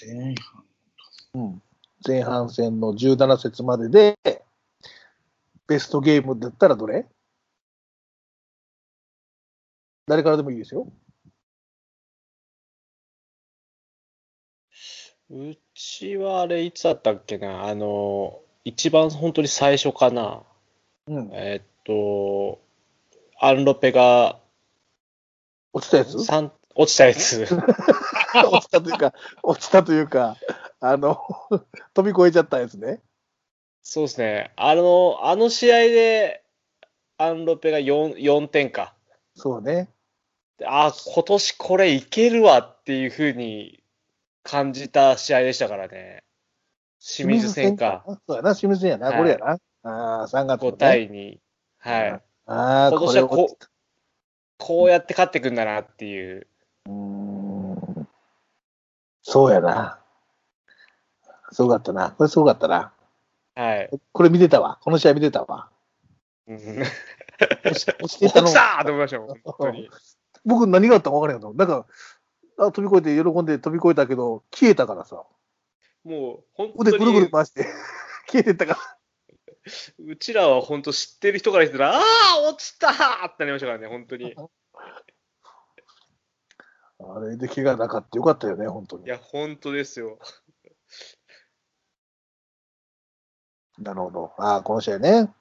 前半。うん。前半戦の17節までで、ベストゲームだったらどれ？誰からでもいいですよ。うちはあれ、いつだったっけな、あの、一番本当に最初かな。うん。えっと、アンロペが落ちたやつ？落ちたやつ。ちたというか、落ちたというか、あの、飛び越えちゃったやつね。そうですね。あの、あの試合で、アンロペが 4, 4点か。そうね。であ、今年これいけるわっていうふうに感じた試合でしたからね。清水戦か。。そうやな、清水戦やな、はいこれやな。ああ、3月の5ね。対2。はい。ああ、今年はこう、こうやって勝ってくんだなっていう。そうやな。すごかったな。これすごかったな。はい。これ見てたわ。この試合見てたわ。て落たのちたーと思いましたよ、本当に。僕何があったか分からへんかった。なんか、あ飛び越えて喜んで飛び越えたけど、消えたからさ。もう、本当腕ぐるぐるに、回して、消えてったから。うちらは本当知ってる人から言ったら、ああ、落ちたーってなりましたからね、本当に。いあれで怪我なかったよかったよね、本当に。や、本当ですよ。なるほど。ああ、この試合ね。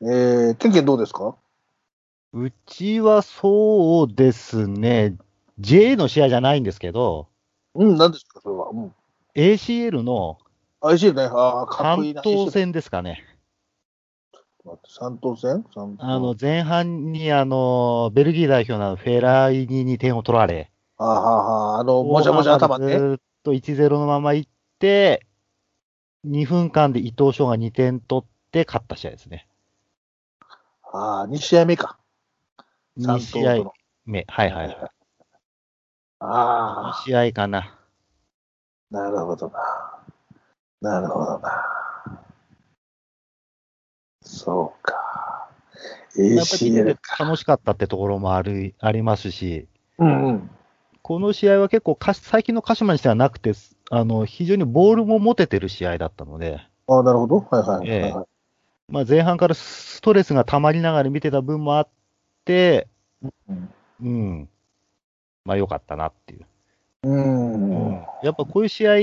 えー、ケンケンどうですか？うちはそうですね、J の試合じゃないんですけど、うん、何ですか、それは。うん。ACL のあ、いいね。ああ、かっこいい関な。東戦ですかね。三等戦三等あの、前半にあの、ベルギー代表のフェライニに点を取られ、ああ、はあ、あの、もじゃもじゃ頭ね。ずーっと1-0のまま行って、2分間で伊藤翔が2点取って勝った試合ですね。ああ、2試合目か。2試合の。目。はいはいはい。あ2試合かな。あ、なるほどな。なるほどな。そうか。ACL。楽しかったってところもある、ありますし、うんうん。この試合は結構かし、最近の鹿島にしてはなくて、あの、非常にボールも持ててる試合だったので、ああ、なるほど。はいはい。ええはいはいまあ、前半からストレスが溜まりながら見てた分もあって、うんうん。まあ、良かったなっていう。うん。うんやっぱこういう試合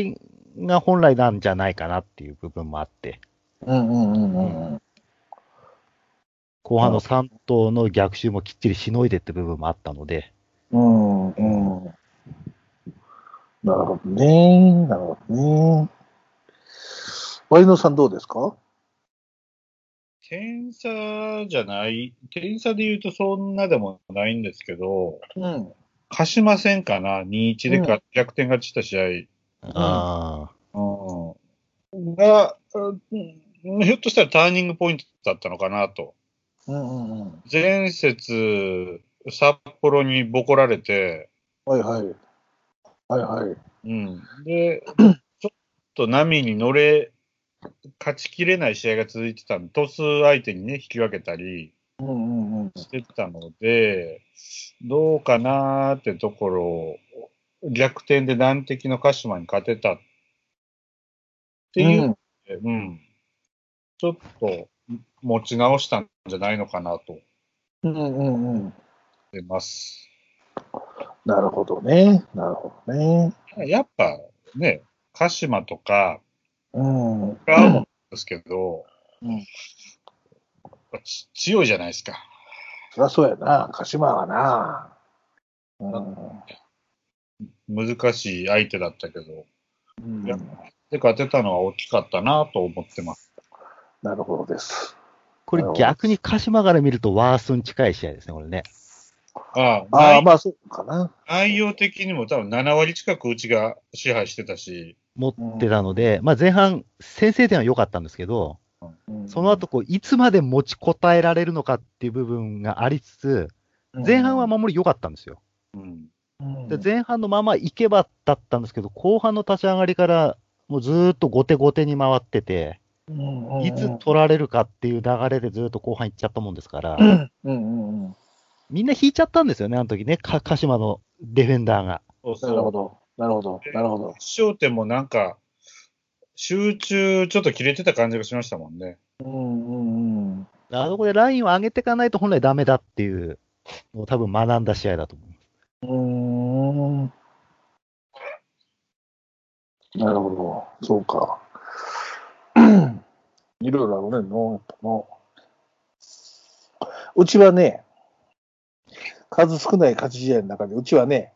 が本来なんじゃないかなっていう部分もあって、うんうんうんうん。後半の3頭の逆襲もきっちりしのいでって部分もあったので、うんうん。なるほどね。なるほどね。ワイノさんどうですか？点差じゃない、点差で言うとそんなでもないんですけど、うん。鹿島戦かな、2-1でか、うん逆転勝ちした試あ合、うん、が、うん。ひょっとしたらターニングポイントだったのかなと。うんうんうん。前節、札幌にボコられて、はいはい。はいはい。うん、で、ちょっと波に乗れ、勝ちきれない試合が続いてたんで、トス相手にね、引き分けたりうんうんうん。してたので、どうかなーってところを、逆転で難敵の鹿島に勝てたっていうので、うん、ちょっと持ち直したんじゃないのかなとうんうんうん。思います。なるほどね。なるほどね。やっぱね、鹿島とか、うん。が思うんですけど、うんち強いじゃないですか。そりゃそうやな。鹿島はな。うん。難しい相手だったけど、うんで、勝てたのは大きかったなと思ってます。なるほどです。これ逆に鹿島から見るとワーストに近い試合ですね、これね。ああああ、内まあそうかな。内容的にも多分7割近くうちが支配してたし、持ってたので、まあ前半、先制点は良かったんですけど、うんその後、こう、いつまで持ちこたえられるのかっていう部分がありつつ、前半は守り良かったんですよ。うん、うんで前半のまま行けばだったんですけど、後半の立ち上がりから、もうずーっと後手後手に回ってて、うんいつ取られるかっていう流れでずーっと後半行っちゃったもんですから、うんうんうん。みんな引いちゃったんですよね、あの時ね、か鹿島のディフェンダーが。そうなるほそど。なるほど、なるほど。焦点もなんか、集中ちょっと切れてた感じがしましたもんね。うんうんうん。あそこでラインを上げていかないと本来ダメだっていうのを多分学んだ試合だと思う。うーん。なるほど。そうか。いろいろあるねんの、やっぱの。うちはね、数少ない勝ち試合の中で、うちはね、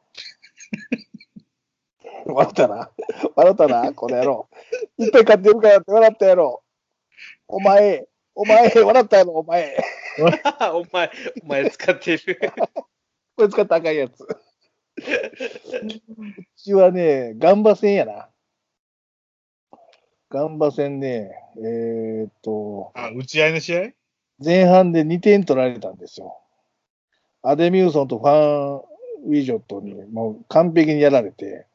笑ったな。笑ったな、この野郎。いっぱい勝ってるからって笑ったやろ。お前、お前、笑ったやろ、お前。お前、お前使ってる。これ使ったらあかんやつ。うちはね、ガンバ戦やな。ガンバ戦ね、えーっと、あ、打ち合いの試合？前半で2点取られたんですよ。アデミューソンとファン・ウィジョットにもう完璧にやられて、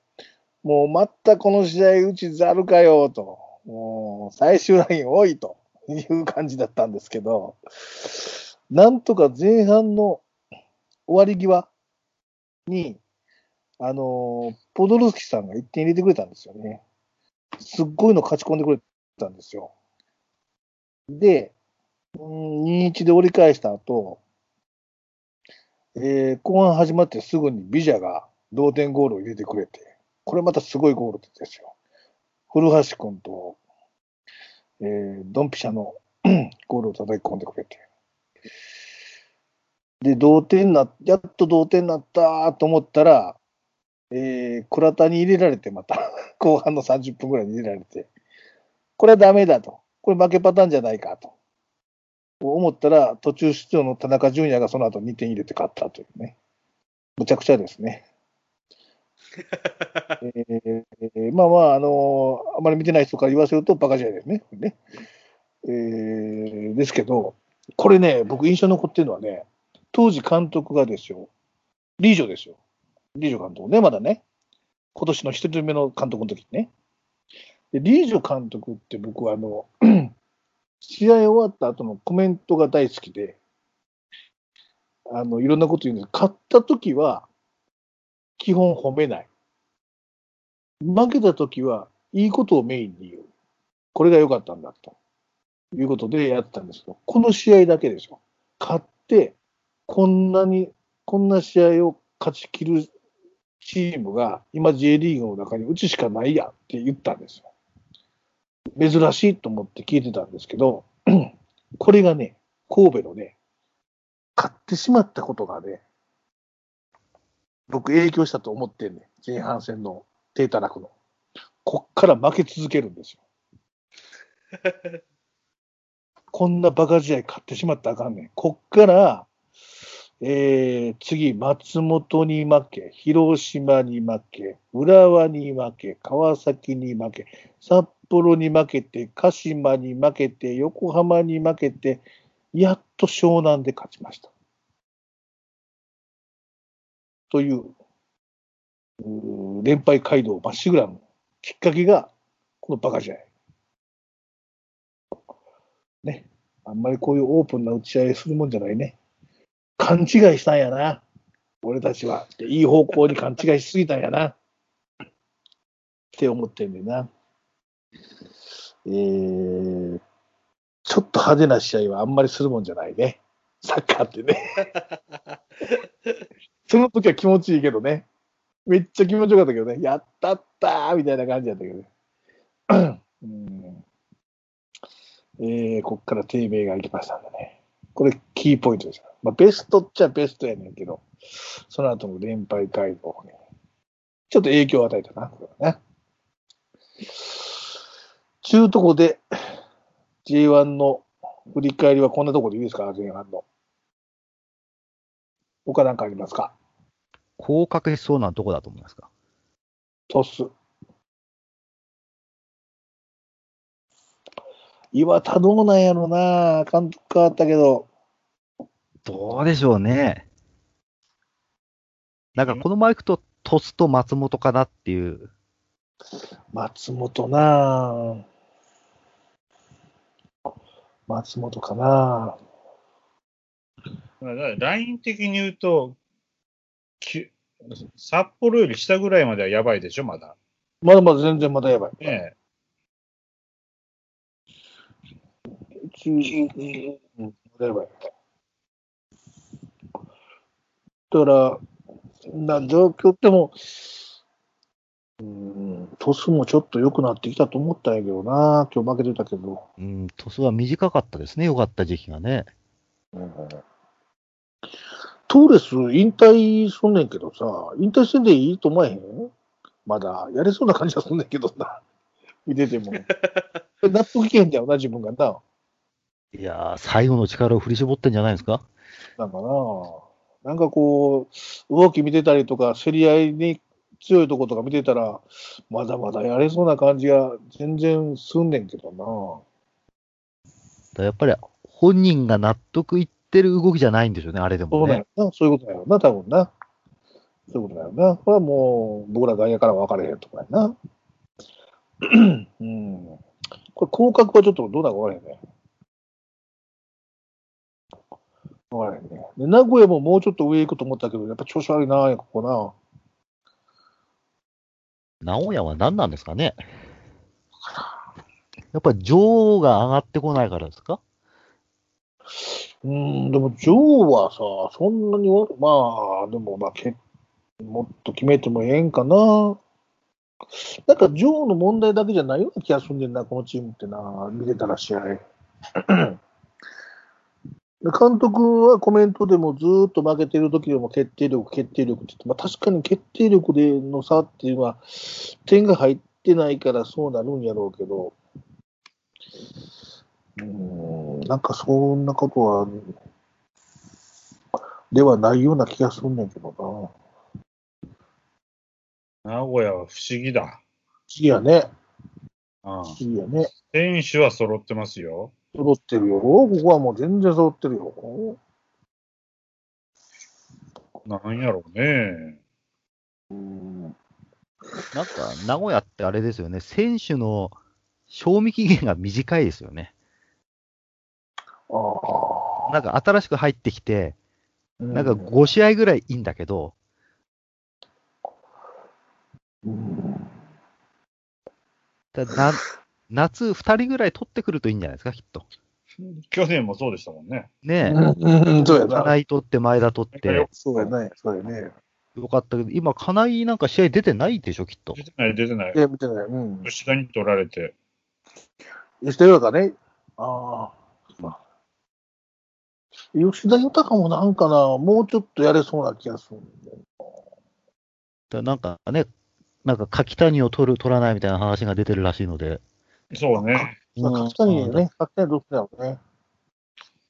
もうまたこの試合うちざるかよと、もう最終ライン多いという感じだったんですけど、なんとか前半の終わり際に、あの、ポドルスキさんが1点入れてくれたんですよね。すっごいの勝ち込んでくれたんですよ。で、2-1で折り返した後、えー後半始まってすぐにビジャが同点ゴールを入れてくれて、これまたすごいゴールですよ。古橋君と、えードンピシャの ゴールを叩き込んでくれて。で、同点な、やっと同点になったと思ったら、えー、倉田に入れられて、また、後半の30分ぐらいに入れられて、これはダメだと。これ負けパターンじゃないかと。思ったら、途中出場の田中純也がその後2点入れて勝ったというね。むちゃくちゃですね。えーまあまあ、あのあまり見てない人から言わせるとバカ試合ですね。ねえーですけど、これね、僕印象に残ってるのはね、当時監督がですよ、リージョですよ。リージョ監督ね、まだね。今年の一人目の監督の時にね。でリージョ監督って僕はあの、試合終わった後のコメントが大好きで、あの、いろんなこと言うんです。勝った時は、基本褒めない。負けた時は、いいことをメインに言う。これが良かったんだ、ということでやったんですけど、この試合だけですよ。勝って、こんなに、こんな試合を勝ち切るチームが、今 J リーグの中にうちしかないやって言ったんですよ。珍しいと思って聞いてたんですけど、これがね、神戸のね、勝ってしまったことがね、僕影響したと思ってんねん前半戦の低たらくの。こっから負け続けるんですよ。こんなバカ試合勝ってしまったらあかんねん。こっから、えー、次、松本に負け、広島に負け、浦和に負け、川崎に負け、札幌に負けて、鹿島に負けて、横浜に負けて、やっと湘南で勝ちました。という、う連敗街道まっしぐらのきっかけが、このバカ試合。ね。あんまりこういうオープンな打ち合いするもんじゃないね。勘違いしたんやな。俺たちは。でいい方向に勘違いしすぎたんやな。って思ってんねんな。えー、ちょっと派手な試合はあんまりするもんじゃないね。サッカーってね。その時は気持ちいいけどね。めっちゃ気持ちよかったけどね。やったったーみたいな感じだったけどね。うんえー、こっから低迷が行きましたんでね。これキーポイントですよ。まあ、ベストっちゃベストやねんけど、その後の連敗街道に、ちょっと影響を与えたな、これはね。ちゅうとこで、J1 の振り返りはこんなとこでいいですか、前半の。他なんかありますか？降格しそうなとこだと思いますか？トス。岩田どうなんやろな監督変わったけど。どうでしょうね。なんかこのまま行くと、トスと松本かなっていう。松本な松本かなライン的に言うと、き札幌より下ぐらいまではやばいでしょ、まだ。まだまだ全然まだやばい。ね中うん、だやば。だから、な状況っても、うん、トスもちょっと良くなってきたと思ったん。やけどな、今日負けてたけど。うん、トスは短かったですね、良かった時期がね。うん。トーレス引退すん。ねん。けどさ、引退してん。でいいと思えへん。まだやれそうな感じはすん。ねん。けどな。見てても。納得いけへん。だよな、自分がな。いやー、最後の力を振り絞ってんじゃないですか？なんかな、なんかこう、動き見てたりとか、競り合いに強いとことか見てたら、まだまだやれそうな感じが全然すんねんけどな。やっぱり本人が納得いってる動きじゃないんでしょうね、あれでそもね。うだよな、そういうことだよな、多分な。そういうことだよな。これはもう、僕ら外野からは分かれへんとこやな。うん。これ、広角はちょっとどうなるか分からへんね。分からへんね。で、名古屋ももうちょっと上行くと思ったけど、やっぱ調子悪いな、ここな。名古屋は何なんですかね？やっぱり女王が上がってこないからですか？うん、でも、ジョーはさ、そんなにわ、まあ、でも、まあ、けもっと決めてもええんかな。なんか、ジョーの問題だけじゃないような気がすんでんな、このチームってな、見てたら試合。で監督はコメントでもずーっと負けてる時でも決定力、決定力って言って、まあ、確かに決定力での差っていうのは、点が入ってないからそうなるんやろうけど、うーん、なんかそんなことは、ではないような気がするんだけどな。名古屋は不思議だ。不思議やね。うん不思議やね。選手は揃ってますよ。揃ってるよ。ここはもう全然揃ってるよ。なんやろうね。うん。なんか、名古屋ってあれですよね、選手の賞味期限が短いですよね。ああ。なんか新しく入ってきて、ななんか5試合ぐらいいいんだけど、うん。だな夏2人ぐらい取ってくるといいんじゃないですか、きっと。去年もそうでしたもんね。ねえ。うん、そうやな。金井取って前田取って、そうやね。そうやね。よかったけど、今、金井なんか試合出てないでしょ、きっと出。てない、出てないい。や、見てない。うん。吉田に取られて。吉田豊かね。ああ。まあ。吉田豊もなんかな、もうちょっとやれそうな気がするんだよ。だなんかね、なんか柿谷を取る、取らないみたいな話が出てるらしいので、そうね。まあ、勝田にね、勝田にどっちだろうね。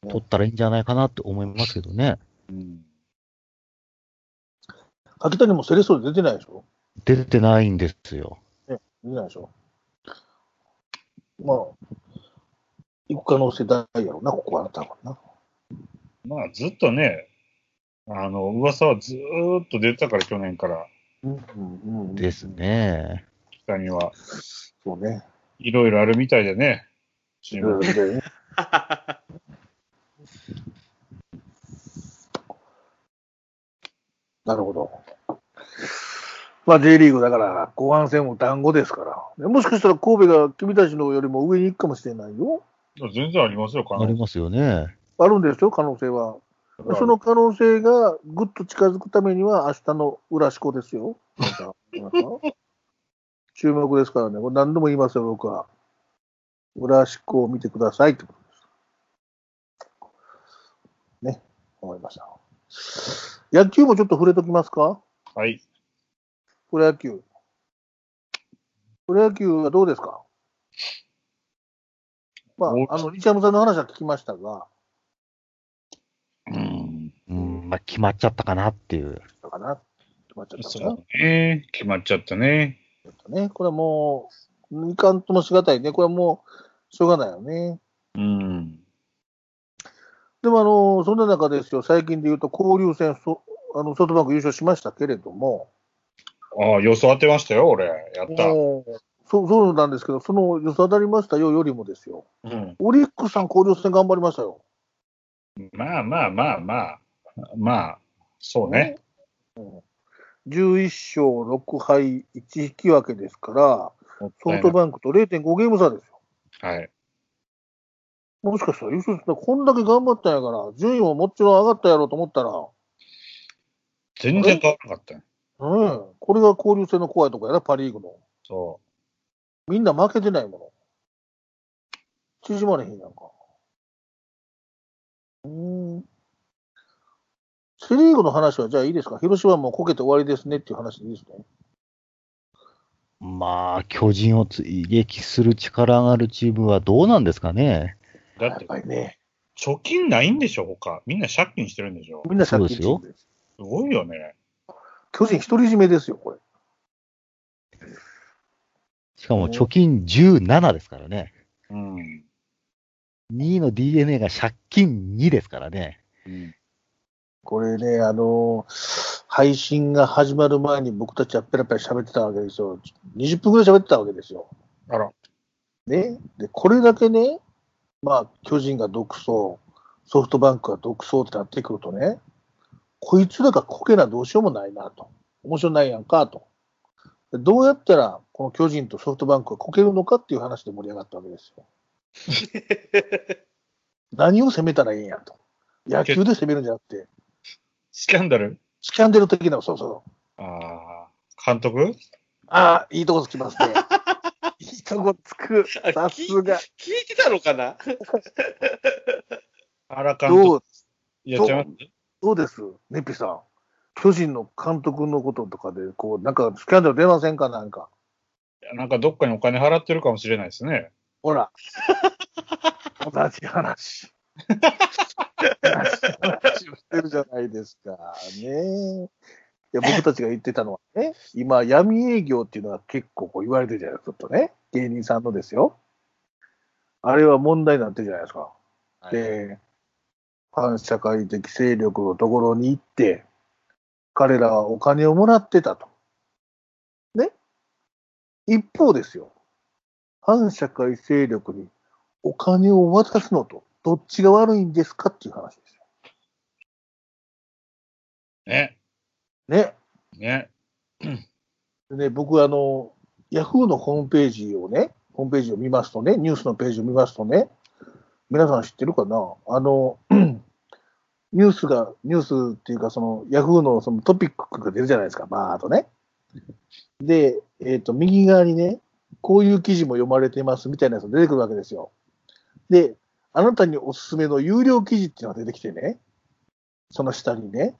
取ったらいいんじゃないかなって思いますけどね。うん。勝田にもセレッソで出てないでしょ？出てないんですよ。出てないでしょ？まあ、行く可能性大やろうな、ここは多分な。まあ、ずっとね、あの、噂はずーっと出てたから、去年から、うん、うん、うん。です。ね。北には。そうね。いろいろあるみたいでね。チームなるほど。まあ、J リーグだから、後半戦も団子ですから。でもしかしたら神戸が君たちのよりも上に行くかもしれないよ。全然ありますよ、可能ありますよね。あるんですよ、可能性は。その可能性がぐっと近づくためには、明日の裏しこですよ。注目ですからね、これ何度も言いますよ、僕は。裏しこを見てくださいってことです。ね、思いました。野球もちょっと触れときますか？はい。プロ野球。プロ野球はどうですか？まあお、あの、西山さんの話は聞きましたが、うん。うん、まあ、決まっちゃったかなっていう。だかな決まっちゃったそかなうね。決まっちゃったね。ね。これはもう、いかんともしがたいね。これはもう、しょうがないよね。うん。でも、あの、そんな中ですよ、最近で言うと、交流戦、そあのソフトバンク優勝しましたけれども、ああ、予想当てましたよ、俺。やった。そうそうなんですけど、その予想当たりましたよよりもですよ、うん。オリックスさん、交流戦頑張りましたよ。まあまあまあまあ。まあ、そうね。11勝6敗1引き分けですから、ソフトンバンクと0.5ゲーム差ですよ。はい。もしかしたら優勝したこんだけ頑張ったんやから、順位ももちろん上がったやろうと思ったら、全然変わらなかったよ。うん、これが交流戦の怖いとこやな、パ・リーグの。そみんな負けてないもの。縮まれへんやんか。うーん。セリーグの話はじゃあいいですか？広島もこけて終わりですねっていう話でいいですね。まあ、巨人を追撃する力があるチームはどうなんですかね？う。だっ、てね、貯金ないんでしょ、他。みんな借金してるんでしょ。みんな借金そうですよチームです。すごいよね。巨人独り占めですよ、これ。しかも貯金17ですからね。うん。2位の DNA が借金2ですからね。うんこれね、あの配信が始まる前に僕たちはペラペラ喋ってたわけですよ。20分ぐらい喋ってたわけですよ。あら。ね。で、これだけね、まあ、巨人が独走、ソフトバンクが独走ってなってくるとね、こいつらがこけなどうしようもないなと。面白ないやんかと。でどうやったら、この巨人とソフトバンクがこけるのかっていう話で盛り上がったわけですよ。何を攻めたらいいんやと。野球で攻めるんじゃなくて、スキャンダル？スキャンダル的な、そうそう。ああ。監督？ああ、いいとこつきますね。いいとこつく。さすが。聞いてたのかな？原監どう？督、やっちゃいます？どう？です？ネッピさん。巨人の監督のこととかで、こう、なんかスキャンダル出ませんか？なんか。いやなんかどっかにお金払ってるかもしれないですね。ほら。同じ話。話をしてるじゃないですか。ねいや僕たちが言ってたのはね、今、闇営業っていうのが結構こう言われてるじゃないですか、ちょっとね。芸人さんのですよ。あれは問題になってるじゃないですか。で、反社会的勢力のところに行って、彼らはお金をもらってたと。ね一方ですよ。反社会勢力にお金を渡すのと、どっちが悪いんですかっていう話ですよ。ね。ね。ね。でね、僕、あの、ヤフーのホームページをね、ホームページを見ますとね、ニュースのページを見ますとね、皆さん知ってるかな？あの、ニュースが、ニュースっていうか、その、ヤフーのそのトピックが出るじゃないですか、バーっとね。で、えっ、と、右側にね、こういう記事も読まれてますみたいなやつが出てくるわけですよ。で、あなたにおすすめの有料記事っていうのが出てきてね、その下にね、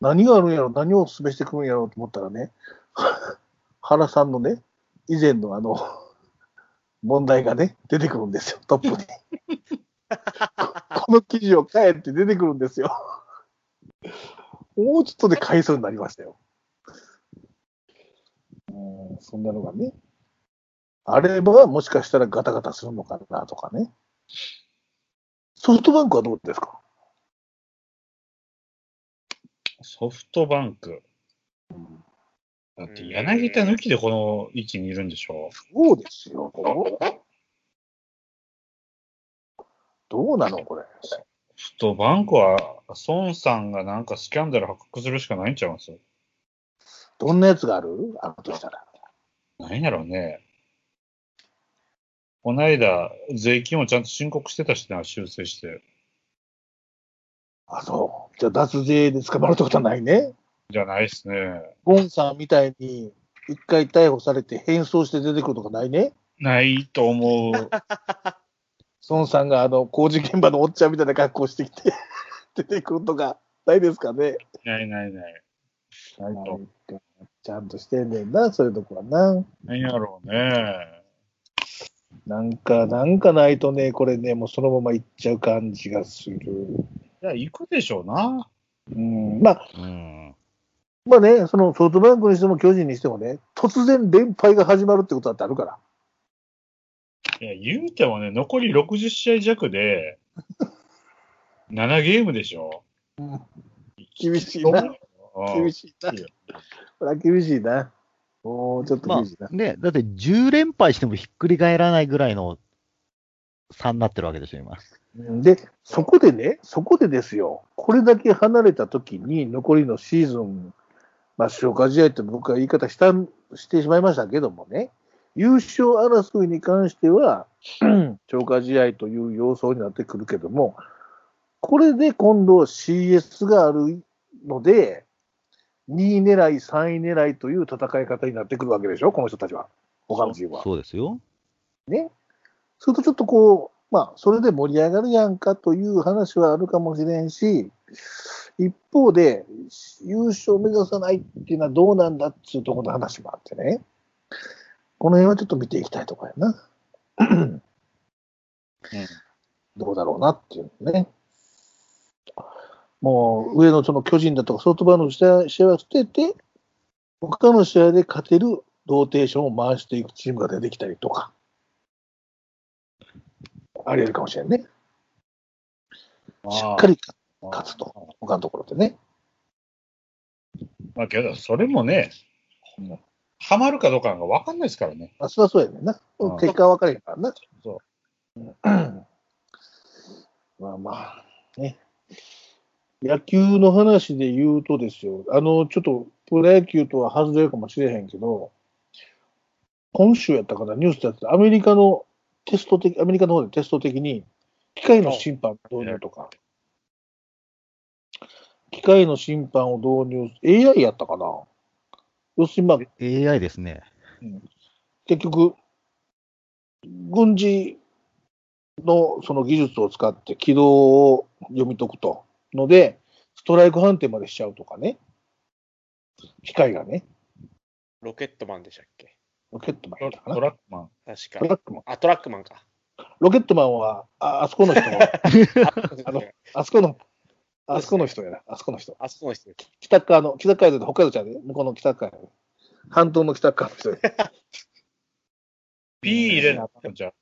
何があるんやろ、何をおすすめしてくるんやろうと思ったらね、原さんのね、以前のあの、問題がね、出てくるんですよ、トップに。この記事を変えて出てくるんですよ。もうちょっとで買いそうになりましたよ。うん、そんなのがね。あれば、もしかしたらガタガタするのかなとかね。ソフトバンクはどうですか？ソフトバンク。だって柳田抜きでこの位置にいるんでしょそうですよ。どうなのこれ？ソフトバンクは、孫さんがなんかスキャンダル発覚するしかないんちゃいます？どんなやつがある？あるとしたら。何やろうね。この間、税金をちゃんと申告してたしな、修正して。あ、そう。じゃあ脱税で捕まるってことはないね。じゃないですね。ゴンさんみたいに一回逮捕されて変装して出てくるとかないね。ないと思う。孫さんがあの工事現場のおっちゃんみたいな格好してきて 出てくるとかないですかね。ないないない。ないと。ちゃんとしてんねんな、そういうとこはな。何やろうね。なんか、なんかないとね、これね、もうそのまま行っちゃう感じがする。いや、行くでしょうな。うん、まあ、うん。まあね、そのソフトバンクにしても巨人にしてもね、突然連敗が始まるってことだってあるから。いや、言うてもね、残り60試合弱で、7ゲームでしょ。厳しいな。うん厳しいな。これは厳しいな。もうちょっとまあ。ね、だって10連敗してもひっくり返らないぐらいの差になってるわけですよ、今。で、そこでね、そこでですよ、これだけ離れた時に残りのシーズンまあ、消化試合って僕は言い方したしてしまいましたけどもね、優勝争いに関しては、消化試合という要素になってくるけども、これで今度 CS があるので、2位狙い、3位狙いという戦い方になってくるわけでしょ、この人たちは。他のチームは。そうですよ。ね？するとちょっとこう、まあ、それで盛り上がるやんかという話はあるかもしれんし、一方で、優勝目指さないっていうのはどうなんだっていうところの話もあってね。この辺はちょっと見ていきたいところやな。うんどうだろうなっていうのね。もう、上のその巨人だとかソフトバンクの試合は捨てて、他の試合で勝てるローテーションを回していくチームが出てきたりとか、あり得るかもしれんね。しっかり勝つと、他のところでね。まあけど、それもね、うんハマるかどうかが分かんないですからね。あそりゃそうやねんな。うん結果は分かれへんからな。そまあまあ、ね。野球の話で言うとですよ、あの、ちょっとプロ野球とは外れるかもしれへんけど、今週やったかな、ニュースでやってたアメリカのテスト的、アメリカの方でテスト的に、機械の審判導入とか、機械の審判を導入、AI やったかな要するに、まあ、AI ですね。結局、軍事のその技術を使って軌道を読み解くと。ので、ストライク判定までしちゃうとかね。機械がね。ロケットマンでしたっけ？ロケットマントラックマン。確トか。ラックマン。あ、トラックマンか。ロケットマンは、ああそこの人の、あのあそこの、あそこの人やな。あそこの人。あそこの人。北側の、北海道で北海道ちゃうで、向こうの北側やで半島の北側の人や。P 入れなあかんじゃん。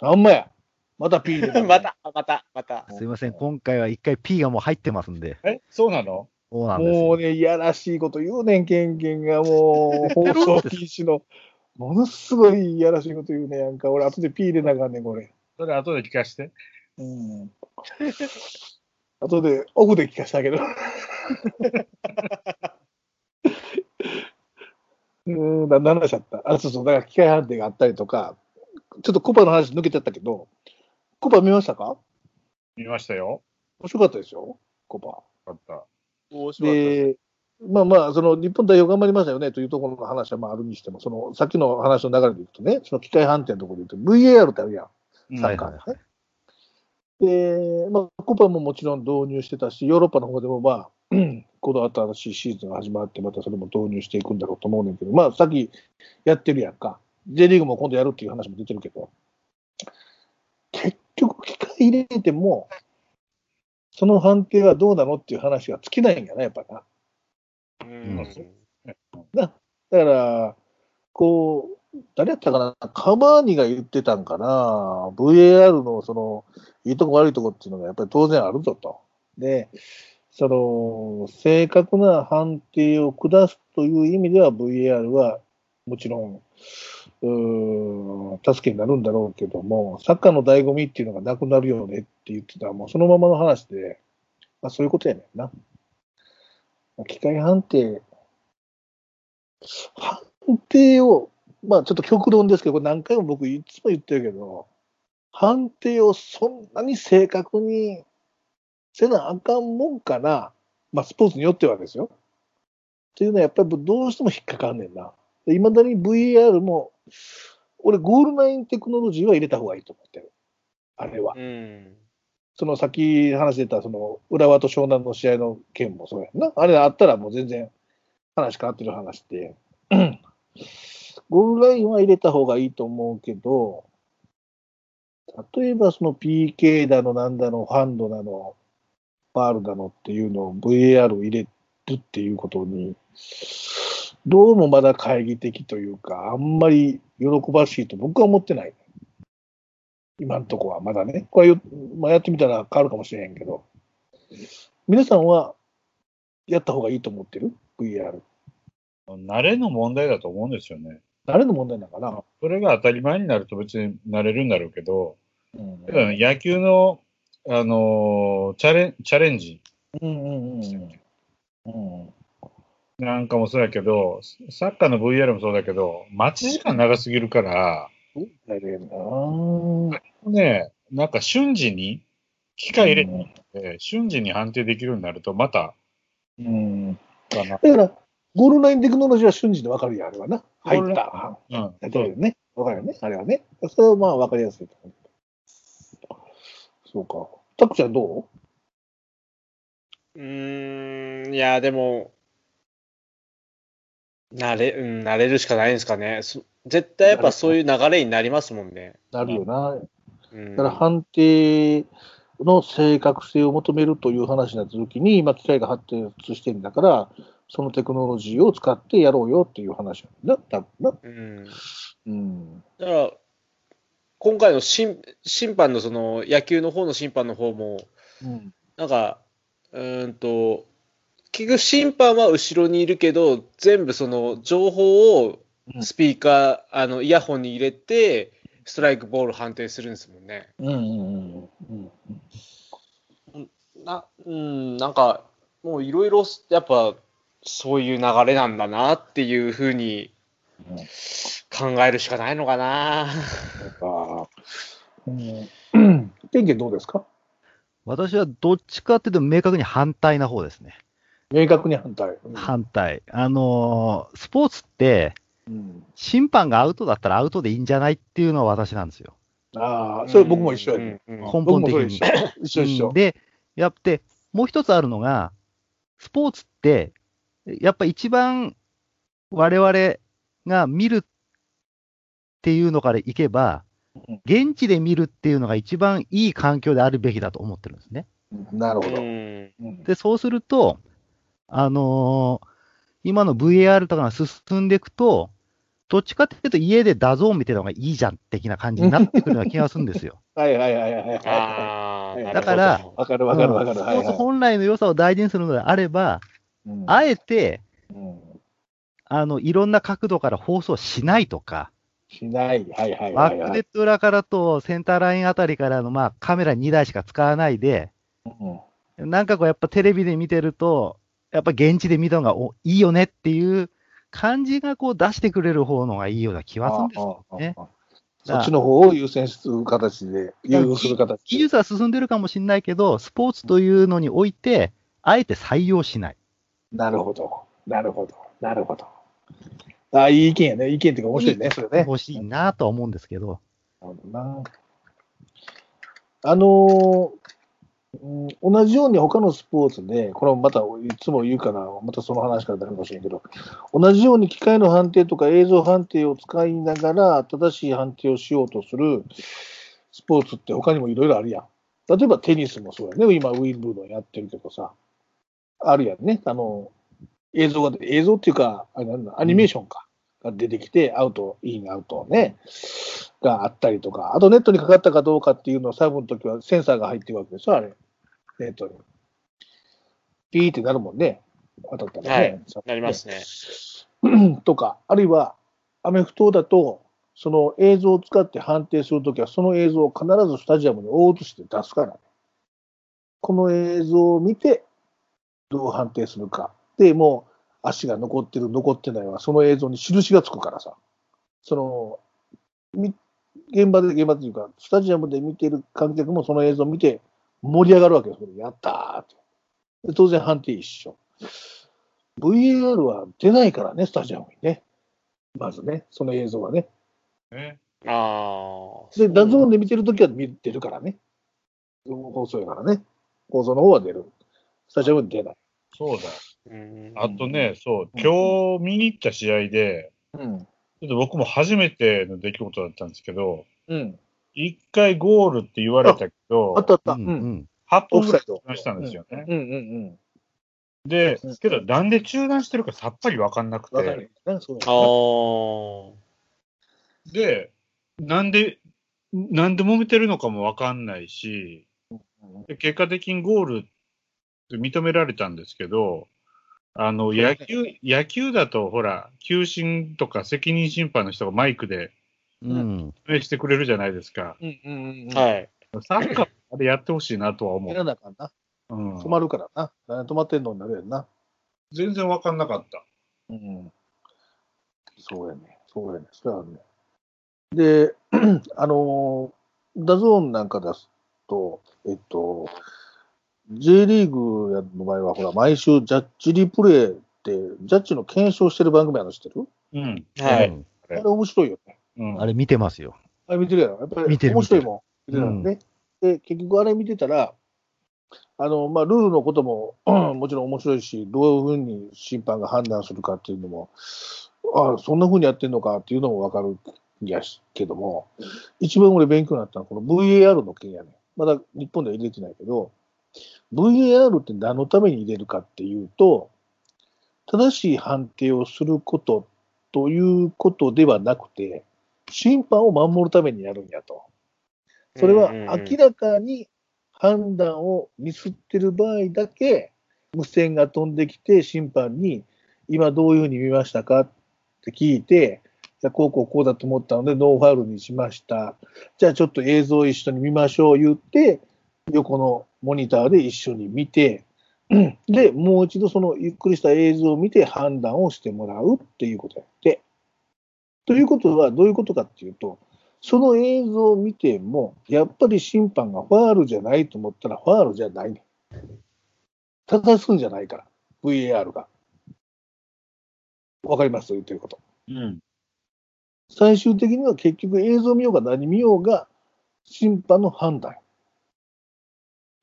あんまや。また P で。また、また、また。すいません、今回は一回 P がもう入ってますんで。えそうなの？そうなんですよ。もうね、いやらしいこと言うねん、ケンケンがもう、放送禁止の。ものすごいいやらしいこと言うねやんか。俺、後で P 入れなあかんねん、これ。それ後で聞かして。うん。後で、オフで聞かしたけど。うーん、だ、何話しちゃった。あ、そうそう、だから機械判定があったりとか、ちょっとコパの話抜けちゃったけど、コパ見ましたか？見ましたよ。面白かったですよ、コパ。よかった。面白かったでまあまあ、その日本代表頑張りましたよね？というところの話はまああるにしても、そのさっきの話の流れでいくとね、その機械判定のところで言うと、VAR ってあるやん、うんサッカーのね。で、まあ、コパももちろん導入してたし、ヨーロッパの方でもまあ、う んこの新しいシーズンが始まって、またそれも導入していくんだろうと思うねんけど、まあ、さっきやってるやんか。J リーグも今度やるっていう話も出てるけど、結局、機械入れても、その判定はどうなのっていう話が尽きないんやな、やっぱな。うんだから、こう、誰やったかな、カバーニが言ってたんかな、VAR のその、いいとこ悪いとこっていうのがやっぱり当然あるぞと。で、その、正確な判定を下すという意味では VAR はもちろん、うん、助けになるんだろうけども、サッカーの醍醐味っていうのがなくなるよねって言ってたら、もうそのままの話で、まあそういうことやねんな。機械判定、判定を、まあちょっと極論ですけど、これ何回も僕いつも言ってるけど、判定をそんなに正確にせなあかんもんかな。まあスポーツによってはですよ。っていうのはやっぱりどうしても引っかかんねんな。いまだに VAR も、俺ゴールラインテクノロジーは入れた方がいいと思ってる。あれは。うん。その先話出た、その浦和と湘南の試合の件もそうやんな。あれあったらもう全然話変わってる話で、う んゴールラインは入れた方がいいと思うけど、例えばその PK だのなんだの、ハンドだの、ファールだのっていうのを VAR を入れるっていうことに、どうもまだ懐疑的というか、あんまり喜ばしいと僕は思ってない。今んとこはまだね。これよ、まあ、やってみたら変わるかもしれへんけど。皆さんはやった方がいいと思ってる ?VR。慣れの問題だと思うんですよね。誰の問題なのかな、それが当たり前になると別になれるんだろうけど、うん野球の、あのーチャレンチャレンジ、うんうんうんうん。うんなんかもそうやけど、サッカーの VR もそうだけど、待ち時間長すぎるから、ね、なんか瞬時に、機械入れうんて、瞬時に判定できるようになると、また、うん。かな。だから、ゴールラインテクノロジーは瞬時で分かるやん、あれはな。入った。うん。だけどね。分かるよね。あれはね。それはまあ分かりやすいと思う。そうか。タクちゃんどうーん、いや、でも、慣れ、うん、慣れるしかないんですかね。そ絶対やっぱそういう流れになりますもんね。うなるよな。うんだから判定の正確性を求めるという話になったときに、今機械が発展してるんだから、そのテクノロジーを使ってやろうよっていう話なんだ、な。うんうん。だから、今回の審審判のその野球の方の審判の方も、うん。なんか、うーんと、結局審判は後ろにいるけど、全部その情報をうんスピーカー、あの、イヤホンに入れて、ストライクボール判定するんですもんね。うんうんうんうん。な、うん、なんか、もういろいろ、やっぱ、そういう流れなんだなっていうふうにうん考えるしかないのかな。うん。天気どうですか？私はどっちかっていうと明確に反対な方ですね。明確に反対。うん反対。あのースポーツって、うん、審判がアウトだったらアウトでいいんじゃないっていうのは私なんですよ。ああ、それ僕も一緒やね。うんうん根僕本的にもそれ一緒。。一緒。で、やって、もう一つあるのが、スポーツって、やっぱ一番我々が見るっていうのからいけばうん、現地で見るっていうのが一番いい環境であるべきだと思ってるんですね。なるほど。で、そうすると、あのー今の VAR とかが進んでいくと、どっちかっていうと家で DAZN 見てた方がいいじゃん的な感じになってくるような気がするんですよ。はいはいはいはいはい。だからわかるわかるわかる。スポーツ本来の良さを大事にするのであれば、うんあえて、うんあの、いろんな角度から放送しないとか、しない。はいはいバはいはい。ックネット裏からとセンターラインあたりからの、まあ、カメラ2台しか使わないで、うんなんかこう、やっぱテレビで見てると、やっぱ現地で見たのがおいいよねっていう感じがこう出してくれる方のがいいような気はするんですよね。ああああそっちの方を優先する形で、優遇する形で。技術は進んでるかもしれないけど、スポーツというのにおいて、あえて採用しない。なるほど。なるほど。なるほど。ああ、いい意見やね。意見っていうか面白いね、それね。欲しいなとは思うんですけど。なるほどな。あのーうん同じように他のスポーツで、これもまたいつも言うから、またその話からなるかもしれんけど、同じように機械の判定とか映像判定を使いながら正しい判定をしようとするスポーツって他にもいろいろあるやん。例えばテニスもそうやね。今ウィンブルドンやってるけどさ。あるやんね。あの、映像が、映像っていうか、あれなんだアニメーションか。が出てきて、アウト、イン、アウトね。があったりとか、あとネットにかかったかどうかっていうのをサーブの時はセンサーが入ってるわけでしょ、あれ。ネットに。ピーってなるもんね。当たったらね。なりますね。とか、あるいは、アメフトだと、その映像を使って判定するときは、その映像を必ずスタジアムに大写して出すからね。この映像を見て、どう判定するか。で、もう、足が残ってる、残ってないは、その映像に印がつくからさ。その、み現場で、現場というか、スタジアムで見てる観客もその映像を見て盛り上がるわけです。やったーって。で当然判定一緒。VAR は出ないからね、スタジアムにね。まずね、その映像はね。ね。ああ。で、 DAZN で見てるときは見てるからね。放送やからね。放送の方は出る。スタジアムに出ない。そうだ。うんあとね、そう、今日見に行った試合で、うん。ちょっと僕も初めての出来事だったんですけど、うん。一回ゴールって言われたけどあっ、たあった。ううんん。うんうん8オフサイド分ぐらい中断したんですよね。うんうん。でうん、けどなんで中断してるかさっぱりわかんなくわかるて、ね。そうああ。で、なんで、なんで揉めてるのかもわかんないし、で結果的にゴールって認められたんですけど、あの、野球、野球だと、ほら、球審とか責任審判の人がマイクでうん。説明してくれるじゃないですか。うんうんうん。い。はい。サッカー、あれやってほしいなとは思う。やらなあかんな。うん、止まるからな。何止まってんのになるやんな。全然わかんなかった。うん。そうやね。そうやね。そうやね。で、あのー、 DAZN なんか出すと、えっと、J リーグの場合は、ほら、毎週ジャッジリプレイって、ジャッジの検証してる番組あるの知ってる？うん。はい。うんあれ面白いよね。うん。あれ見てますよ。あれ見てるやろ。やっぱり見てる面白いもん。見てるね。で、結局あれ見てたら、あの、まあ、ルールのことも もちろん面白いし、どういうふうに審判が判断するかっていうのも、ああ、そんなふうにやってんのかっていうのもわかるんやしけども、一番俺勉強になったのはこの VAR の件やね。まだ日本では入れてないけど、VAR って何のために入れるかっていうと、正しい判定をすることということではなくて、審判を守るためにやるんやと。それは明らかに判断をミスってる場合だけ、無線が飛んできて、審判に、今どういうふうに見ましたかって聞いて、じゃあこうこうこうだと思ったので、ノーファウルにしました。じゃあちょっと映像を一緒に見ましょう言って、横のモニターで一緒に見て、うんで、もう一度そのゆっくりした映像を見て判断をしてもらうっていうことやって。ということはどういうことかっていうと、その映像を見ても、やっぱり審判がファールじゃないと思ったらファールじゃないね。正すんじゃないから、VAR が。わかります？言ってること。うん。最終的には結局映像見ようが何見ようが審判の判断。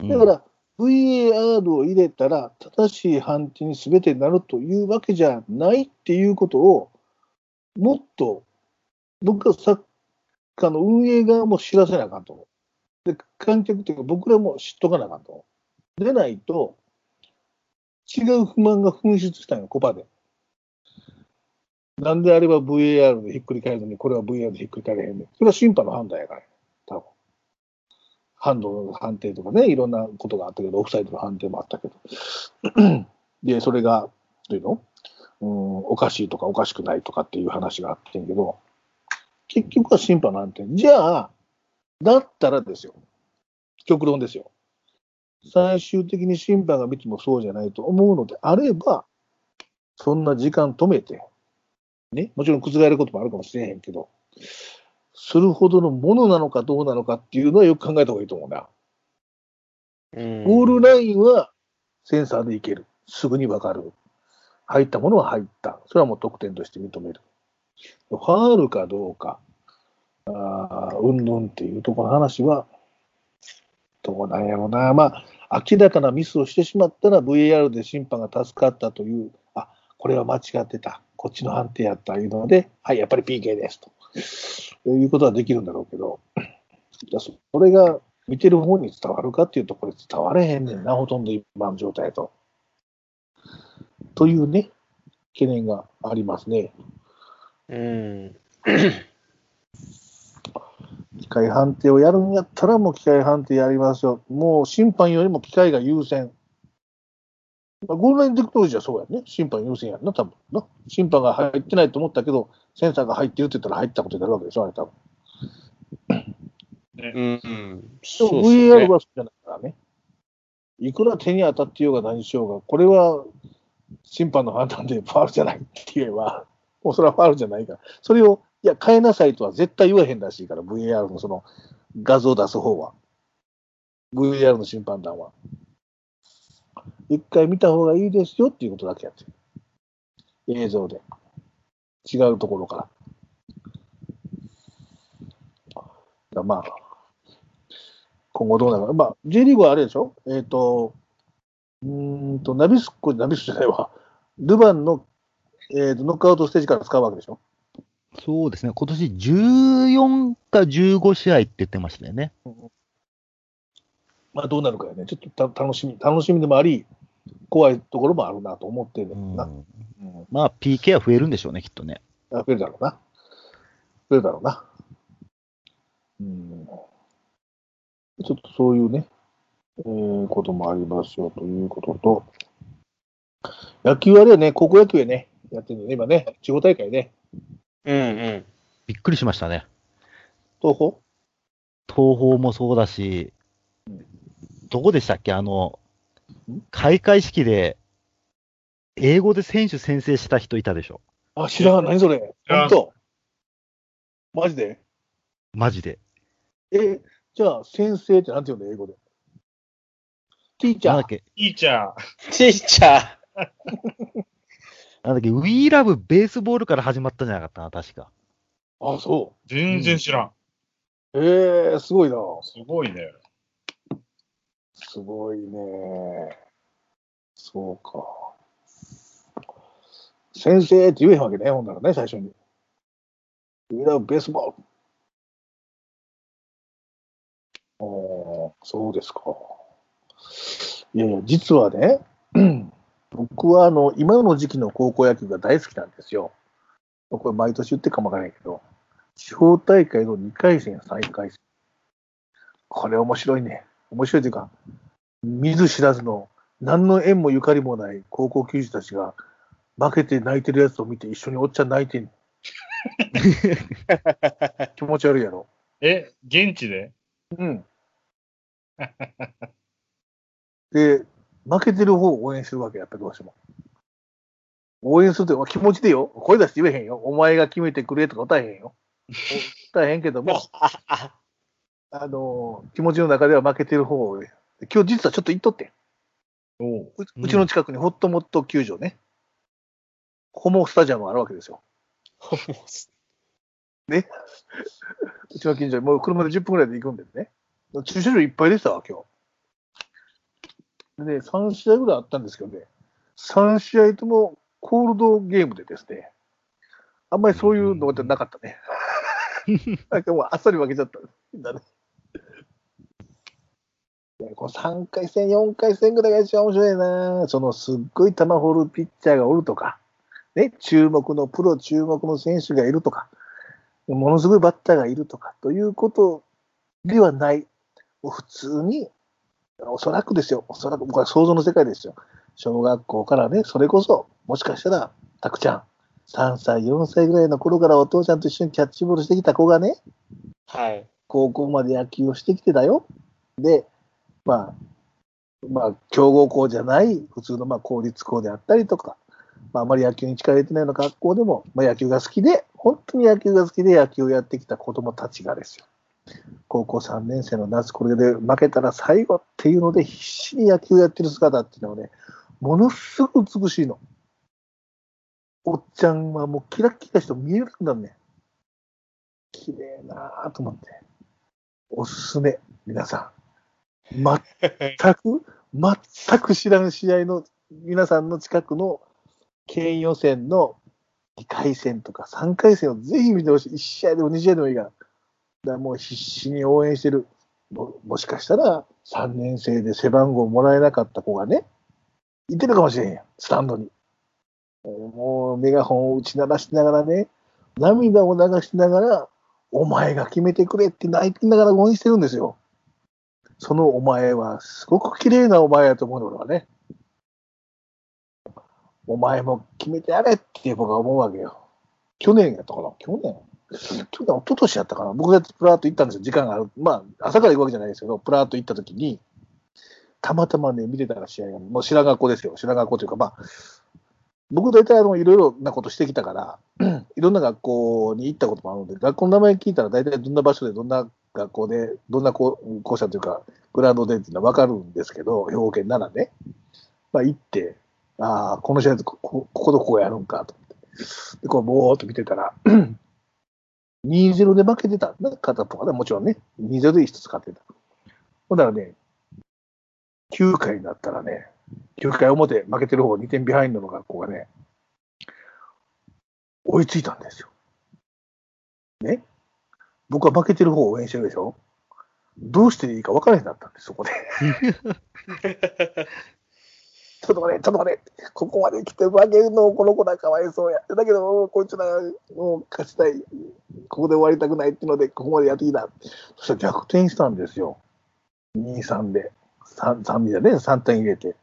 だから、VAR を入れたら正しい判定に全てなるというわけじゃないっていうことを、もっと僕はサッカーの運営側も知らせなあかんと思う。で、観客というか僕らも知っとかなあかんと思う。でないと、違う不満が噴出したんよ、コパで。なんであれば VAR でひっくり返るのに、これは VAR でひっくり返れへんねん。それは審判の判断やから、多分。ハンドの判定とかね、いろんなことがあったけど、オフサイドの判定もあったけど。で、それが、どういうの？うん、おかしいとかおかしくないとかっていう話があってんけど、結局は審判の判定。じゃあ、だったらですよ。極論ですよ。最終的に審判が見てもそうじゃないと思うのであれば、そんな時間止めて、ね、もちろん覆ることもあるかもしれへんけど、するほどのものなのかどうなのかっていうのはよく考えた方がいいと思うな。うんゴールラインはセンサーでいける。すぐにわかる。入ったものは入った。それはもう得点として認める。ファールかどうか、あうんぬんっていうところの話は、どうなんやろうな。まあ、明らかなミスをしてしまったら VAR で審判が助かったという、あ、これは間違ってた。こっちの判定やったいうので、はい、やっぱり PK ですと。いうことはできるんだろうけど、いやそそれが見てる方に伝わるかっていうと、これ伝われへんねんな、ほとんど今の状態と。というね、懸念がありますね。うん。機械判定をやるんやったら、もう機械判定やりますよ。もう審判よりも機械が優先。まあ、ゴールラインテクノロジーはそうやね。審判優先やんな、多分な。審判が入ってないと思ったけど、センサーが入ってるって言ったら入ったことになるわけでしょ、あれ多分。うん。でもそう VAR ね。はそうじゃないからね。いくら手に当たってようが何しようが、これは審判の判断でファールじゃないって言えば、もうそれはファールじゃないから。それを、いや、変えなさいとは絶対言わへんらしいから、VAR のその画像を出す方は。VAR の審判団は。一回見た方がいいですよっていうことだけやってる。映像で。違うところから。だからまあ、今後どうなるか。まあ、J リーグはあれでしょ？えっ、と、うーんと、ナビスコ、ナビスコじゃないわ。ルヴァンの、えーとノックアウトステージから使うわけでしょ？そうですね。今年14か15試合って言ってましたよね。まあ、どうなるかよね。ちょっとた楽しみ、楽しみでもあり、怖いところもあるなと思ってるうんな。うん。まあ、PK は増えるんでしょうね、きっとね。あ増えるだろうな。増えるだろうな。うん。ちょっとそういうね、えーこともありますよということと、野球あれはね、高校野球やね、やってるのね、今ね、地方大会ね、うんうん。びっくりしましたね。東宝？東宝もそうだし、どこでしたっけ？あのん、開会式で英語で選手先制した人いたでしょ。あ、知らん。何それ？知らん本当？マジで？マジで。え、じゃあ、先生ってなんて言うんだ、英語で？ティーチャーなんだっ。け、いいちゃん。ティーチャー。なんだっけ、We Love ベースボールから始まったんじゃなかったな、確か。あ、そ全然知らん。う。ええすごいな。すごいね。すごいね。そうか。先生って言えへんわけね、ほんならね、最初に。We love baseball. おーそうですか。いやいや、実はね、僕はあの、今の時期の高校野球が大好きなんですよ。これ毎年言ってるかもわからないけど、地方大会の2回戦、3回戦。これ面白いね。面白いというか、見ず知らずの何の縁もゆかりもない高校球児たちが負けて泣いてるやつを見て一緒におっちゃん泣いてんの 気持ち悪いやろ。え、現地で？うん。で、負けてる方を応援するわけやっぱどうしても。応援すると気持ちでよ。声出して言えへんよ。お前が決めてくれとか歌えへんよ。歌えへんけども、あの気持ちの中では負けてる方を。今日実はちょっと行っとってん。おうううちの近くにホットモット球場ね。ホモスタジアムがあるわけですよ。うちの近所にもう車で10分ぐらいで行くんですね。駐車場いっぱいでしたわ、今日。でね、3試合ぐらいあったんですけどね、3試合ともコールドゲームでですね、あんまりそういうのってなかったね。なんかもうあっさり負けちゃった。みんなねこの3回戦、4回戦ぐらいが一番面白いな。そのすっごい球掘るピッチャーがおるとか、ね、注目のプロ注目の選手がいるとか、ものすごいバッターがいるとか、ということではない。普通に、おそらくですよ、おそらく僕は想像の世界ですよ。小学校からね、それこそ、もしかしたら、たくちゃん、3歳、4歳ぐらいの頃からお父ちゃんと一緒にキャッチボールしてきた子がね、はい。高校まで野球をしてきてたよ。で、まあ、まあ、強豪校じゃない、普通のまあ公立校であったりとか、まあ、あまり野球に力入れてないような学校でも、まあ、野球が好きで、本当に野球が好きで野球をやってきた子供たちがですよ。高校3年生の夏、これで負けたら最後っていうので、必死に野球やってる姿っていうのはね、ものすごく美しいの。おっちゃんはもうキラッキラして見えるんだね。綺麗なぁと思って。おすすめ、皆さん。全く、全く知らん試合の皆さんの近くの県予選の2回戦とか3回戦をぜひ見てほしい。1試合でも2試合でもいいから。だもう必死に応援してる。ももしかしたら3年生で背番号もらえなかった子がね、いてるかもしれんやん、スタンドに。もうメガホンを打ち鳴らしながらね、涙を流しながら、お前が決めてくれって泣きながら応援してるんですよ。そのお前はすごく綺麗なお前やと思うの俺はね。お前も決めてやれって僕は思うわけよ。去年やったかな？去年去年、一昨年やったかな僕だってプラート行ったんですよ。時間がある。まあ、朝から行くわけじゃないですけど、プラート行った時に、たまたまね、見てたら試合が、もう白学校ですよ。白学校というか、まあ、僕大体あの、いろいろなことしてきたから、いろんな学校に行ったこともあるので、学校の名前聞いたら大体どんな場所で、どんな学校で、どんな校校舎というか、グラウンドでっていうのは分かるんですけど、兵庫県ならね。まあ行って、ああ、この試合こここことここやるんかと思って。で、こう、ぼーっと見てたら、2-0で負けてた、方とかね、もちろんね、2-0で一つ勝ってた。ほんならね、9回になったらね、9回表、負けてる方2点ビハインドの学校がね、追いついたんですよ。ね？僕は負けてる方を応援してるでしょ？どうしていいか分からへんなったんです、そこで。ちょっと待って、ちょっと待って、ここまで来て負けるの、この子らかわいそうや。だけど、こいつら、もう勝ちたい、ここで終わりたくないっていうので、ここまでやってきた。そしたら逆転したんですよ。2、3で。3、3でね、3点入れて。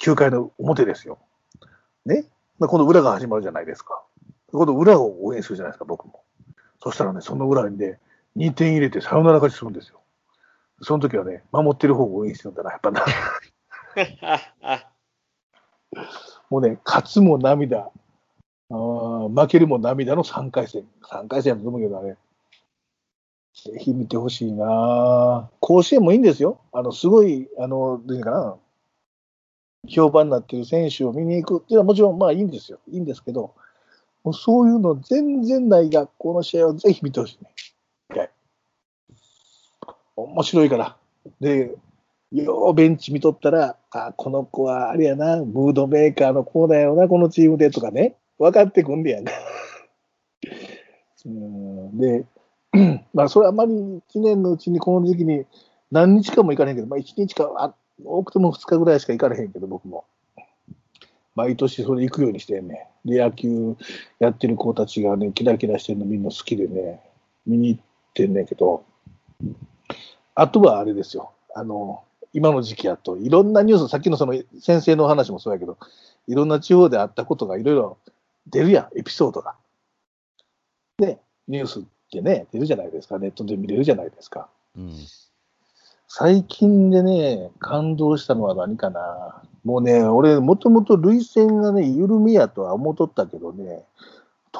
9回の表ですよ。ね？まあ今度裏が始まるじゃないですか。今度裏を応援するじゃないですか、僕も。そしたらね、その裏にね、2点入れてサヨナラ勝ちするんですよ。その時はね、守ってる方を応援してるんだな、やっぱな。もうね、勝つも涙、あ負けるも涙の3回戦。3回戦だと思うけどね。ぜひ見てほしいな甲子園もいいんですよ。あの、すごい、あの、どういうかな。評判になってる選手を見に行くっていうのはもちろんまあいいんですよ。いいんですけど、もうそういうの全然ない学校の試合をぜひ見てほしいね。はい面白いから。で、ようベンチ見とったら、あ、この子はあれやな、ムードメーカーの子だよな、このチームでとかね、分かってくんねやんか。うんで、まあ、それあまり1年のうちにこの時期に何日かも行かれへんけど、まあ、1日か、あ多くても2日ぐらいしか行かれへんけど、僕も。毎年それ行くようにしてね。で、野球やってる子たちがね、キラキラしてるのみんな好きでね、見に行ってんねんけど、あとはあれですよ。あの、今の時期やと、いろんなニュース、さっきのその先生の話もそうやけど、いろんな地方であったことがいろいろ出るやん、エピソードが。で、ニュースってね、出るじゃないですか、ネットで見れるじゃないですか。うん。最近でね、感動したのは何かな。もうね、俺、もともと涙腺がね、緩みやとは思っとったけどね、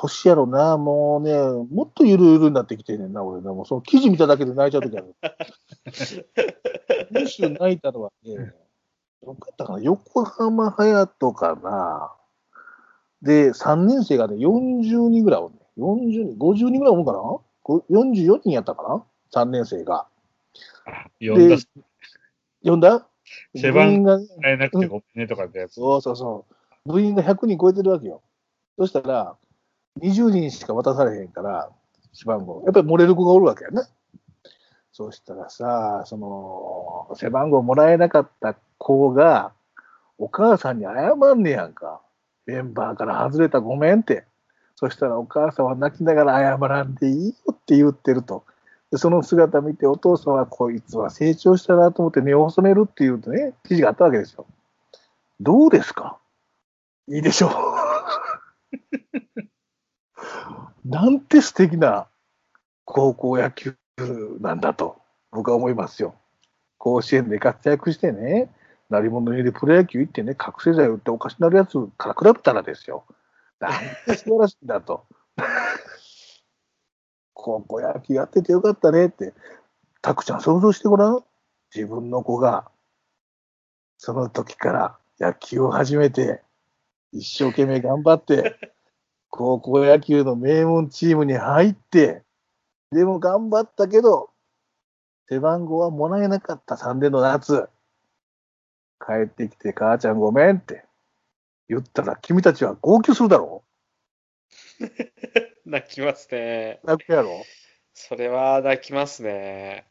年やろな、もうね、もっとゆるゆるになってきてんねんな、俺な。もうその記事見ただけで泣いちゃうときある。むしろ泣いたのはね、どこやったかな、横浜隼人かな。で、3年生がね、40人ぐらいおんねん。40人、50人ぐらいおるかな？ご ?44 人やったかな ?3 年生が。読んだ、呼んだ？背番が、変えなくてごめんねとかってやつ。そうそうそう。部員が100人超えてるわけよ。そしたら、20人しか渡されへんから、背番号。やっぱり漏れる子がおるわけやね。そうしたらさ、その、背番号もらえなかった子が、お母さんに謝んねやんか。メンバーから外れたごめんって。そしたらお母さんは泣きながら謝らんでいいよって言ってると。でその姿見てお父さんはこいつは成長したなと思って目を細めるっていうとね、記事があったわけですよ。どうですか？いいでしょう。なんて素敵な高校野球なんだと僕は思いますよ。甲子園で活躍してね、鳴り物入りでプロ野球行ってね、覚醒剤売っておかしなるやつから比べたらですよ。なんて素晴らしいんだと。高校野球やっててよかったねって、たくちゃん想像してごらん。自分の子が、その時から野球を始めて、一生懸命頑張って、高校野球の名門チームに入って、でも頑張ったけど、背番号はもらえなかった3年の夏。帰ってきて、母ちゃんごめんって言ったら、君たちは号泣するだろ？泣きますね。泣くやろ？それは泣きますね。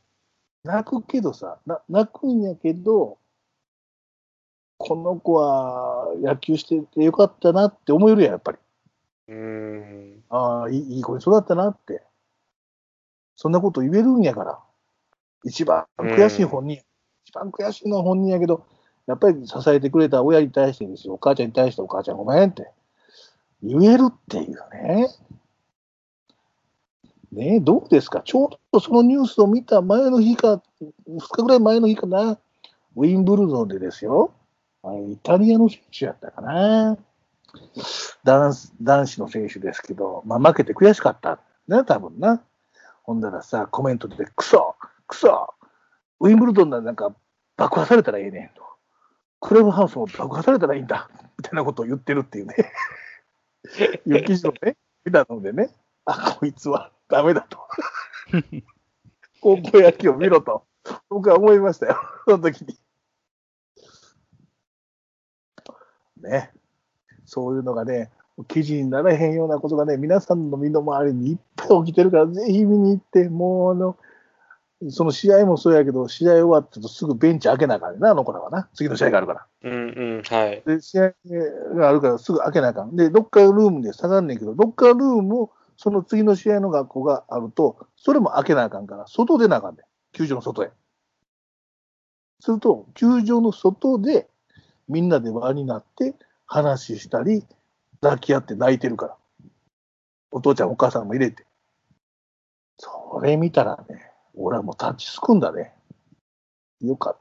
泣くけどさ、な泣くんやけど、この子は野球しててよかったなって思えるやん、やっぱり。うーん。ああ、いい子に育ったなって。そんなこと言えるんやから。一番悔しい本人、一番悔しいのは本人やけど、やっぱり支えてくれた親に対してですよ、お母ちゃんに対してお母ちゃんごめんって言えるっていうね。ねえ、どうですか？ちょうどそのニュースを見た前の日か、2日ぐらい前の日かな、ウィンブルドンでですよ、イタリアの選手やったかな。男子男子の選手ですけど、まあ、負けて悔しかった。ね、多分な。ほんだらさ、コメントで、クソクソウィンブルドンなんか爆破されたらええねんと。クラブハウスも爆破されたらいいんだ。みたいなことを言ってるっていうね。いう記事をね、見たのでね、あ、こいつはダメだと。高校野球を見ろと、僕は思いましたよ。その時に。ね。そういうのがね、記事にならへんようなことがね、皆さんの身の回りにいっぱい起きてるから、ぜひ見に行って、もうあの、その試合もそうやけど、試合終わったとすぐベンチ開けなあかんねんな、あの子らはな。次の試合があるから。うんうん、はい。で、試合があるからすぐ開けなあかん。で、ロッカールームで下がんねんけど、ロッカールームもその次の試合の学校があると、それも開けなあかんから、外出なあかんねん。球場の外へ。すると、球場の外でみんなで輪になって話したり、抱き合って泣いてるから。お父ちゃんお母さんも入れて。それ見たらね、俺はもう立ちすくんだね。よかっ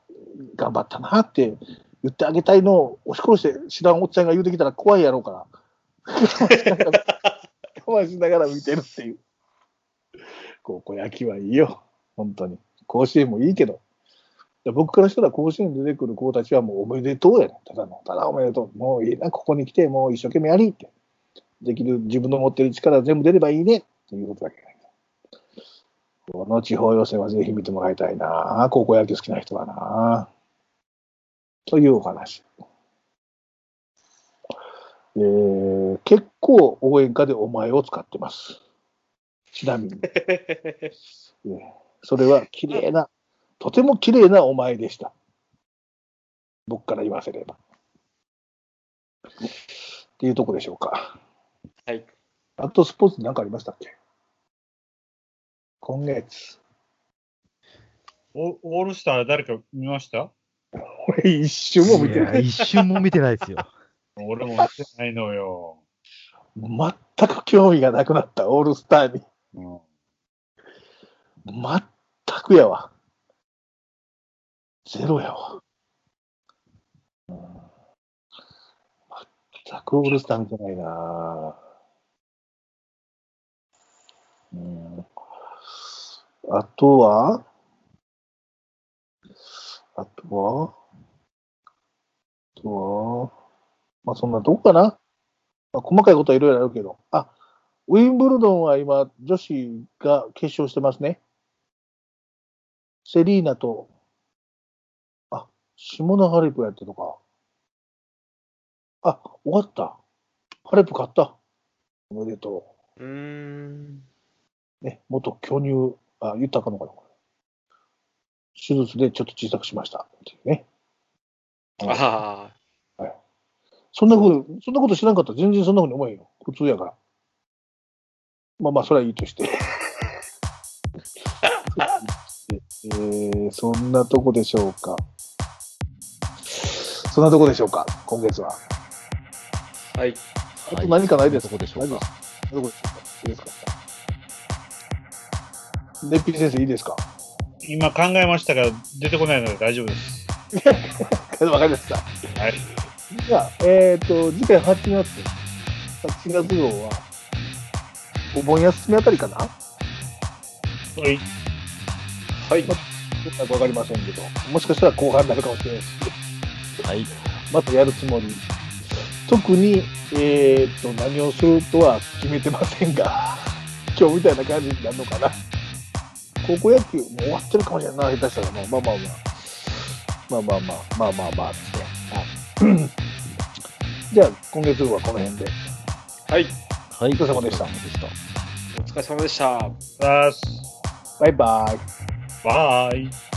た、頑張ったなって言ってあげたいのを押し殺して知らんおっちゃんが言うてきたら怖いやろうから。我慢しながら見てるっていう。高校野球はいいよ。本当に。甲子園もいいけど。僕からしたら甲子園出てくる子たちはもうおめでとうやねただの、ただおめでとう。もういいな、ここに来て、もう一生懸命やりって。できる、自分の持ってる力全部出ればいいねっていうことだけこの地方予選はぜひ見てもらいたいな。高校野球好きな人はな。というお話。えー、結構応援歌でお前を使ってます。ちなみに。えーそれは綺麗な、とても綺麗なお前でした。僕から言わせれば。っていうとこでしょうか。はい。あとスポーツなんかありましたっけ？今月。オオールスター誰か見ました？俺一瞬も見てない。いや一瞬も見てないですよ。俺も見てないのよ。全く興味がなくなった、オールスターに。うん、全くやわ。ゼロやわ。うん全くオールスター見てないなうん。あとは？あとは？あとは？まあそんなとこかな。まあ、細かいことはいろいろあるけど。あ、ウィンブルドンは今、女子が決勝してますね。セリーナと、あ、シモナ・ハレプやってるのか。あ、終わった。ハレプ勝った。おめでとうーん。う。ね、元巨乳、あ、言ったかのかな。手術でちょっと小さくしました。っていうね。ああ。そんなこと、そんなこと知らんかったら全然そんなふうに思えんよ。普通やから。まあまあ、それはいいとして。えー、そんなとこでしょうか。そんなとこでしょうか、今月は。はい。あと何かないですか、どこでしょうか？どこでしょうかい。い。ですかネッピー先生い。い。ですか今考えましたが、出てこない。ので大丈夫です。わかりました。はい。じゃあ、えっ、と、次回8月、8月号は、お盆休みあたりかなはい。はい。どうなるかわかりませんけど、もしかしたら後半になるかもしれない。し、はい。またやるつもり。特に、えっ、と、何をするとは決めてませんが、今日みたいな感じになるのかな。高校野球、もう終わってるかもしれないな、下手したらもう。まあまあまあ。まあまあまあ、まあまあまあですね。はい。じゃあ、今月号はこの辺で。はい。はい。お疲れ様でしたお疲れ様でした。お疲れ様でした。さあ、バイバイ。バイ。